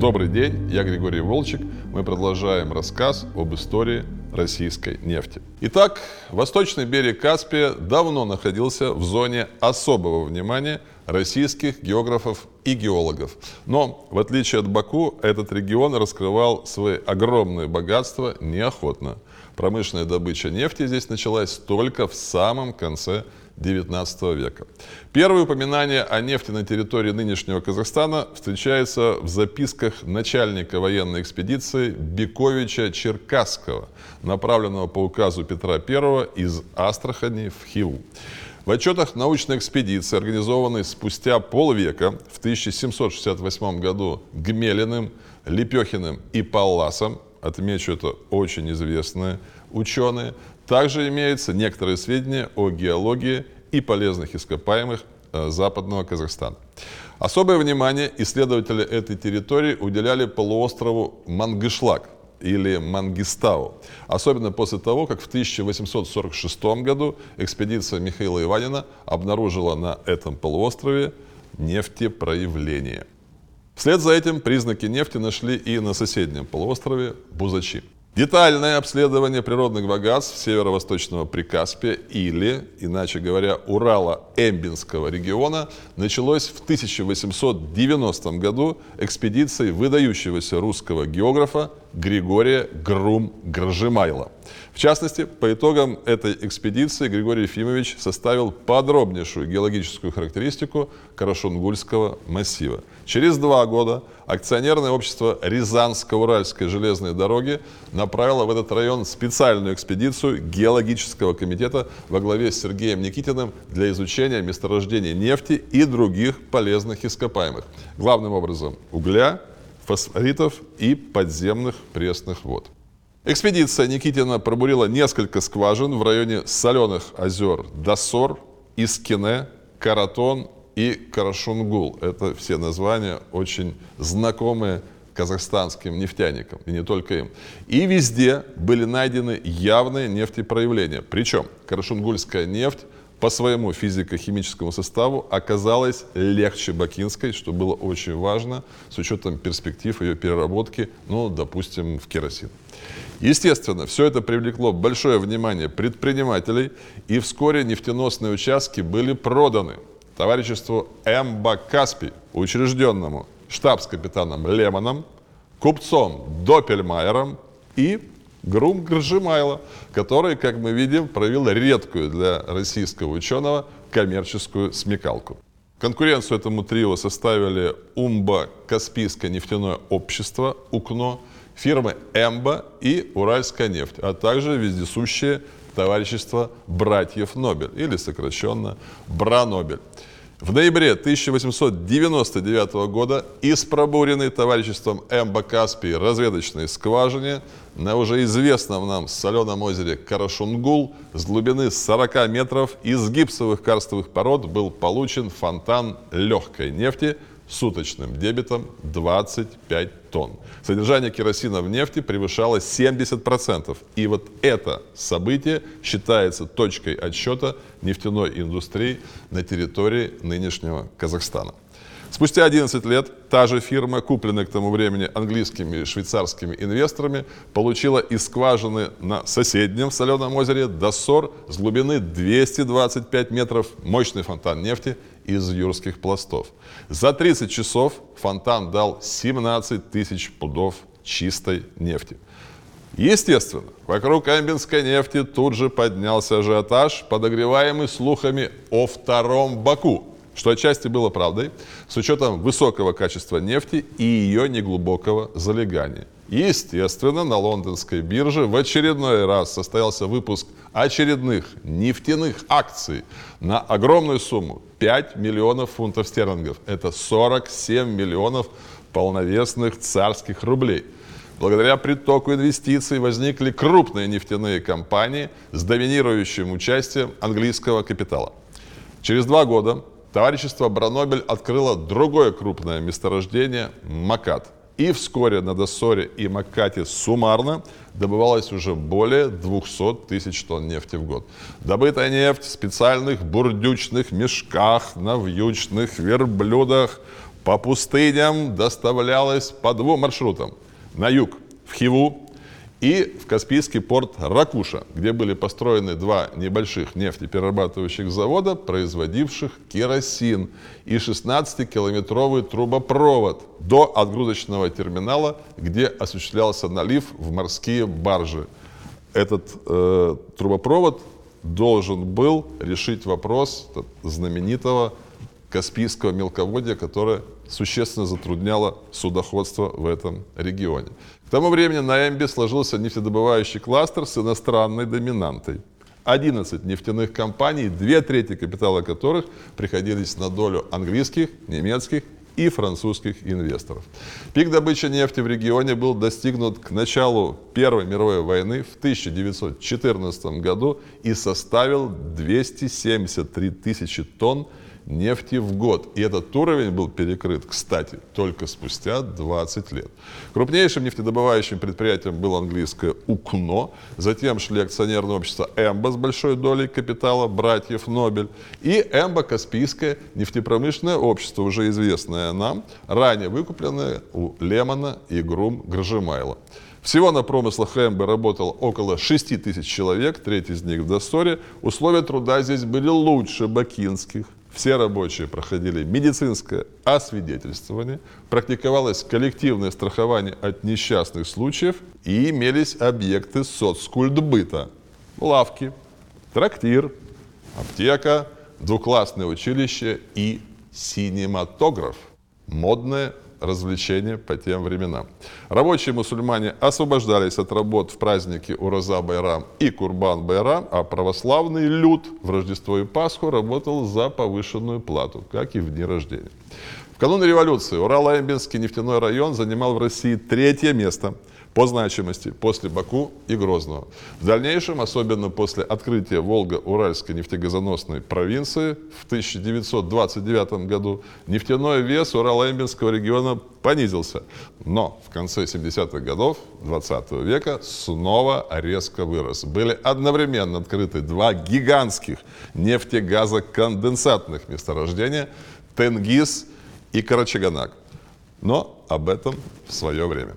Добрый день, я Григорий Волчек. Мы продолжаем рассказ об истории российской нефти. Итак, восточный берег Каспия давно находился в зоне особого внимания российских географов и геологов. Но, в отличие от Баку, этот регион раскрывал свои огромные богатства неохотно. Промышленная добыча нефти здесь началась только в самом конце XIX века. Первые упоминания о нефти на территории нынешнего Казахстана встречаются в записках начальника военной экспедиции Бековича Черкасского, направленного по указу Петра I из Астрахани в Хиву. В отчетах научной экспедиции, организованной спустя полвека в 1768 году Гмелиным, Лепехиным и Палласом, отмечу это очень известные ученые, также имеются некоторые сведения о геологии и полезных ископаемых э, западного Казахстана. Особое внимание исследователи этой территории уделяли полуострову Мангышлак или Мангистау, особенно после того, как в 1846 году экспедиция Михаила Иванина обнаружила на этом полуострове нефтепроявление. Вслед за этим признаки нефти нашли и на соседнем полуострове Бузачи. Детальное обследование природных богатств северо-восточного Прикаспия или, иначе говоря, Урала-Эмбинского региона началось в 1890 году экспедицией выдающегося русского географа Григория Грум-Гржимайла. В частности, по итогам этой экспедиции Григорий Ефимович составил подробнейшую геологическую характеристику Карашунгульского массива. Через два года акционерное общество Рязанско-Уральской железной дороги направило в этот район специальную экспедицию геологического комитета во главе с Сергеем Никитиным для изучения месторождений нефти и других полезных ископаемых. Главным образом угля, фосфоритов и подземных пресных вод. Экспедиция Никитина пробурила несколько скважин в районе соленых озер Досор, Искине, Каратон и Карашунгул. Это все названия очень знакомые казахстанским нефтяникам, и не только им. И везде были найдены явные нефтепроявления. Причем карашунгульская нефть по своему физико-химическому составу оказалась легче бакинской, что было очень важно с учетом перспектив ее переработки, ну, допустим, в керосин. Естественно, все это привлекло большое внимание предпринимателей, и вскоре нефтеносные участки были проданы товариществу МБ Каспий, учрежденному штабс-капитаном Лемоном, купцом Доппельмайером и Грум Гржимайло, который, как мы видим, проявил редкую для российского ученого коммерческую смекалку. Конкуренцию этому трио составили Умба Каспийское нефтяное общество, УКНО, фирмы Эмба и Уральская нефть, а также вездесущее товарищество братьев Нобель, или сокращенно Бранобель. В ноябре 1899 года из пробуренной товариществом МБ Каспий разведочной скважине на уже известном нам соленом озере Карашунгул с глубины 40 метров из гипсовых карстовых пород был получен фонтан легкой нефти – суточным дебетом 25 тонн. Содержание керосина в нефти превышало 70%. И вот это событие считается точкой отсчета нефтяной индустрии на территории нынешнего Казахстана. Спустя 11 лет та же фирма, купленная к тому времени английскими и швейцарскими инвесторами, получила из скважины на соседнем соленом озере Досор с глубины 225 метров мощный фонтан нефти из юрских пластов. За 30 часов фонтан дал 17 тысяч пудов чистой нефти. Естественно, вокруг амбинской нефти тут же поднялся ажиотаж, подогреваемый слухами о втором Баку, что отчасти было правдой, с учетом высокого качества нефти и ее неглубокого залегания. Естественно, на лондонской бирже в очередной раз состоялся выпуск очередных нефтяных акций на огромную сумму 5 миллионов фунтов стерлингов. Это 47 миллионов полновесных царских рублей. Благодаря притоку инвестиций возникли крупные нефтяные компании с доминирующим участием английского капитала. Через два года товарищество Бранобель открыло другое крупное месторождение – Макат. И вскоре на Доссоре и Макате суммарно добывалось уже более 200 тысяч тонн нефти в год. Добытая нефть в специальных бурдючных мешках на вьючных верблюдах по пустыням доставлялось по двум маршрутам. На юг в Хиву и в Каспийский порт Ракуша, где были построены два небольших нефтеперерабатывающих завода, производивших керосин, и 16-километровый трубопровод до отгрузочного терминала, где осуществлялся налив в морские баржи. Этот э, трубопровод должен был решить вопрос знаменитого Каспийского мелководья, которое существенно затрудняло судоходство в этом регионе. К тому времени на Эмбе сложился нефтедобывающий кластер с иностранной доминантой. 11 нефтяных компаний, две трети капитала которых приходились на долю английских, немецких и французских инвесторов. Пик добычи нефти в регионе был достигнут к началу Первой мировой войны в 1914 году и составил 273 тысячи тонн нефти в год. И этот уровень был перекрыт, кстати, только спустя 20 лет. Крупнейшим нефтедобывающим предприятием было английское УКНО, затем шли акционерное общество Эмба с большой долей капитала братьев Нобель и Эмба Каспийское нефтепромышленное общество, уже известное нам, ранее выкупленное у Лемона и Грум Гржемайла. Всего на промыслах МБ работало около 6 тысяч человек, треть из них в Досторе. Условия труда здесь были лучше бакинских. Все рабочие проходили медицинское освидетельствование, практиковалось коллективное страхование от несчастных случаев и имелись объекты соцкультбыта. Лавки, трактир, аптека, двуклассное училище и синематограф. Модное развлечения по тем временам. Рабочие мусульмане освобождались от работ в праздники Ураза Байрам и Курбан Байрам, а православный люд в Рождество и Пасху работал за повышенную плату, как и в дни рождения. В канун революции Урал-Эмбинский нефтяной район занимал в России третье место – по значимости после Баку и Грозного. В дальнейшем, особенно после открытия Волго-Уральской нефтегазоносной провинции в 1929 году, нефтяной вес Урало-Эмбинского региона понизился. Но в конце 70-х годов 20 века снова резко вырос. Были одновременно открыты два гигантских нефтегазоконденсатных месторождения – Тенгиз и Карачаганак. Но об этом в свое время.